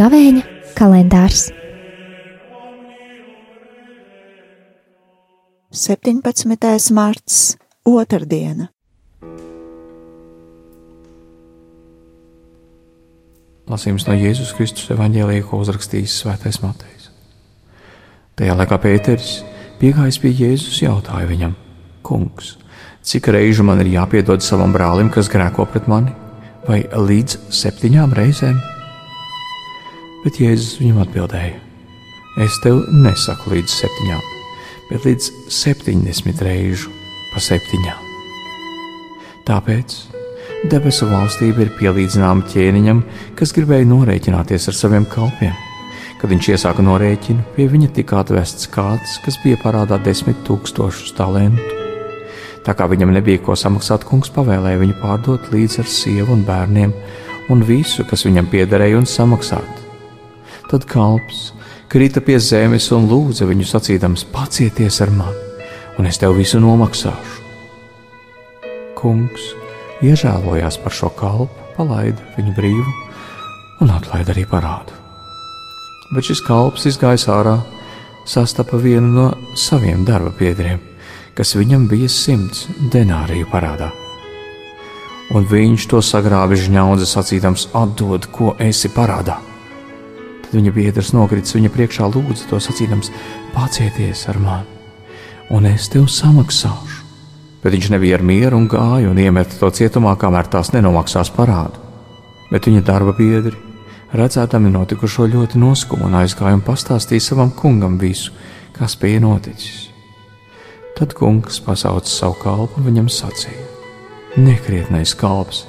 Gavēņa kalendārs 17. marts, otrdiena. Lasījums no Jēzus Kristus evanģēlīja, ko uzrakstījis Svētais Matejs. Tajā laikā Pēteris, piegājis pie Jēzus, jautāja viņam: Kungs, cik reižu man ir jāpiedod savam brālim, kas grēko pret mani, vai līdz septiņām reizēm? Bet Jēzus viņam atbildēja: Es tev nesaku līdz septiņām, bet līdz septiņdesmit reižu pa septiņām. Tāpēc Debesu valstība ir pielīdzināma ķēniņam, kas gribēja norēķināties ar saviem kalpiem. Kad viņš iesāka norēķinu, pie viņa tika atvests kāds, kas bija parādā desmit tūkstošus talantu. Tā kā viņam nebija ko samaksāt, kungs pavēlēja viņu pārdot līdz ar sievu un bērniem un visu, kas viņam piederēja, un samaksāt. Tad kalps krita pie zemes un lūdza viņu sacīdams: Pacieties ar mani, un es tev visu nomaksāšu. Kungs iežēlojās par šo kalpu, palaida viņu brīvu un atlaida arī parādu. Bet šis kalps izgājis ārā, sastapa vienu no saviem darba biedriem, kas viņam bija simts denāriju parādā. Un viņš to sagrābi žņaudzi, sacīdams, atdod, ko esi parādā. Tad viņa biedrs nokritis viņa priekšā, lūdza to sacīdams, pacieties ar mani, un es tev samaksāšu bet viņš nebija ar mieru un gāja un iemeta to cietumā, kamēr tās nenomaksās parādu. Bet viņa darba biedri, redzēdami notikušo, ļoti noskuma un aizgāja un pastāstīja savam kungam visu, kas bija noticis. Tad kungs pasauca savu kalpu un viņam sacīja: Nekrietnais kalps,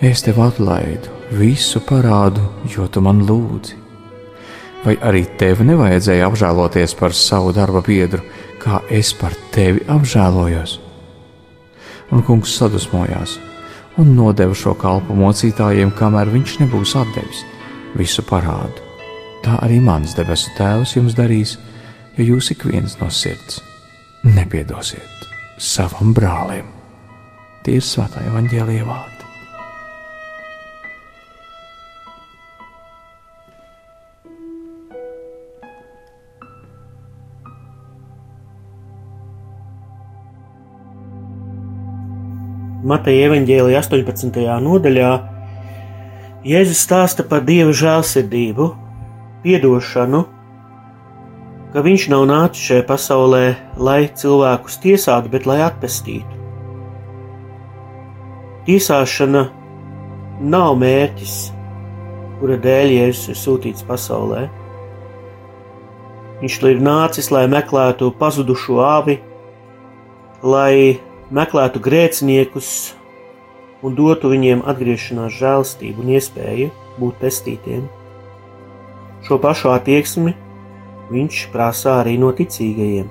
es tev atlaidu visu parādu, jo tu man lūdzi. Vai arī tev nevajadzēja apžēloties par savu darba biedru, kā es par tevi apžēlojos? un kungs sadusmojās un nodeva šo kalpu mocītājiem, kamēr viņš nebūs atdevis visu parādu. Tā arī mans debesu tēvs jums darīs, ja jūs ik viens no sirds nepiedosiet savam brālim. Tie ir svētā evaņģēlīja vārdi. Mateja evaņģēlija 18. nodaļā Jēzus stāsta par Dieva žēlsirdību, piedošanu, ka Viņš nav nācis šajā pasaulē, lai cilvēkus tiesātu, bet lai atpestītu. Tiesāšana nav mērķis, kura dēļ Jēzus ir sūtīts pasaulē. Viņš ir nācis, lai meklētu pazudušo avi, lai meklētu grēciniekus un dotu viņiem atgriešanās žēlstību un iespēju būt pestītiem. Šo pašu attieksmi viņš prasa arī no ticīgajiem.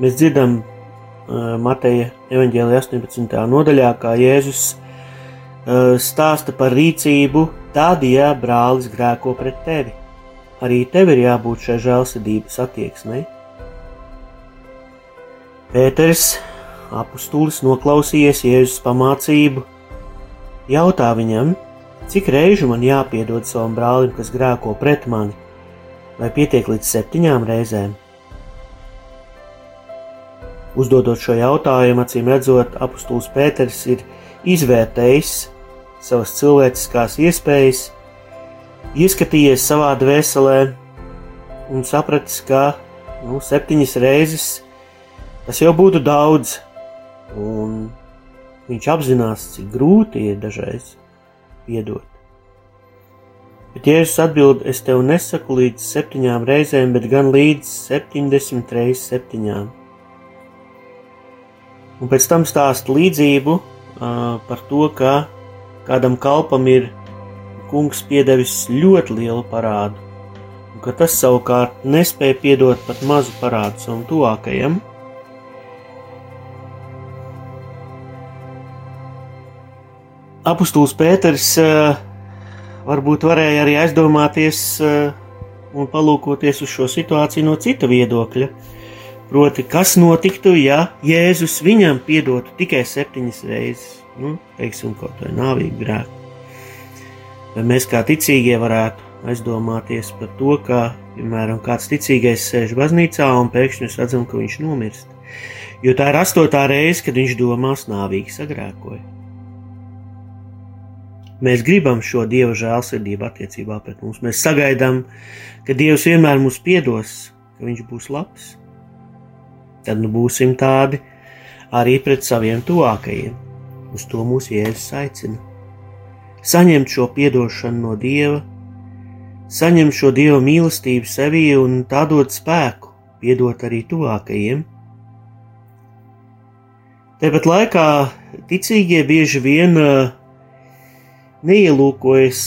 Mēs dzirdam uh, Mateja evaņģēlija 18. nodaļā, kā Jēzus uh, stāsta par rīcību, tad, ja brālis grēko pret tevi. Arī tev ir jābūt šai žēlsirdības attieksmei. Pēters, apustulis, noklausījies Jēzus pamācību, jautā viņam, cik reižu man jāpiedod savam brālim, kas grēko pret mani, vai pietiek līdz septiņām reizēm. Uzdodot šo jautājumu, acīm redzot, apustulis Pēters ir izvērtējis savas cilvēciskās iespējas, ieskatījies savā dvēselē un sapratis, ka nu, septiņas reizes Tas jau būtu daudz, un viņš apzinās, cik grūti ir dažreiz piedot. Bet Jēzus atbild, es tev nesaku līdz septiņām reizēm, bet gan līdz septiņdesmit reizes septiņām. Un pēc tam stāst līdzību uh, par to, ka kādam kalpam ir kungs piedevis ļoti lielu parādu, un ka tas savukārt nespēja piedot pat mazu parādu savam tuvākajam, Apostols Pēters eh, varbūt varēja arī aizdomāties, eh, un palūkoties uz šo situāciju no cita viedokļa. Proti, kas notiktu, ja Jēzus viņam piedotu tikai septiņas reizes, nu, teiksim, kaut vai nāvīgu grēku? Vai mēs kā ticīgie varētu aizdomāties par to, ka, piemēram, kāds ticīgais sēž baznīcā un pēkšņi redzam, ka viņš nomirst? Jo tā ir astotā reize, kad viņš domās nāvīgi sagrēkoja. Mēs gribam šo dieva žēlsirdību attiecībā pret mums. Mēs sagaidām, ka Dievs vienmēr mums piedos, ka Viņš būs labs. Tad nu būsim tādi arī pret saviem tuvākajiem. Uz to mūsu jēzus aicina. Saņemt šo atdošanu no Dieva, saņemt šo Dieva mīlestību sevī un tā dot spēku, piedot arī tuvākajiem. Tāpat laikā ticīgie bieži vien uh, neielūkojas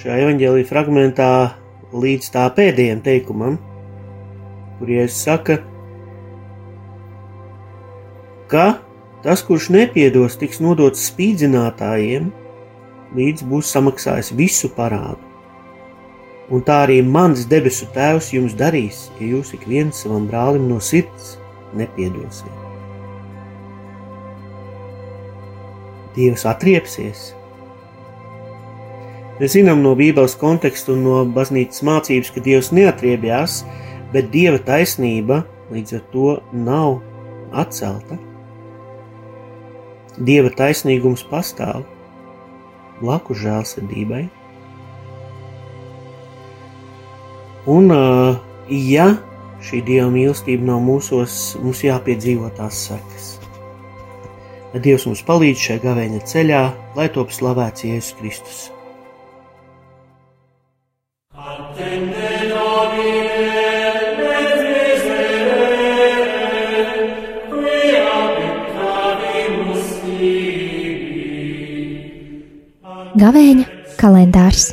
šajā evanģēlīja fragmentā līdz tā pēdējiem teikumam, kur Jēzus saka, ka tas, kurš nepiedos, tiks nodots spīdzinātājiem, līdz būs samaksājis visu parādu. Un tā arī mans debesu tēvs jums darīs, ja jūs ik viens savam brālim no sirds nepiedosiet. Dievs atriepsies Mēs zinām no Bībeles konteksta un no baznīcas mācības, ka Dievs neatriebjās, bet Dieva taisnība līdz ar to nav atcelta. Dieva taisnīgums pastāv blakus žēlsirdībai. Un, ja šī dieva mīlestība nav mūsos, mums jāpiedzīvo tās sekas. Dievs mums palīdz šajā gavēņa ceļā, lai top slavēts Jēzus Kristus. Gavēņa kalendārs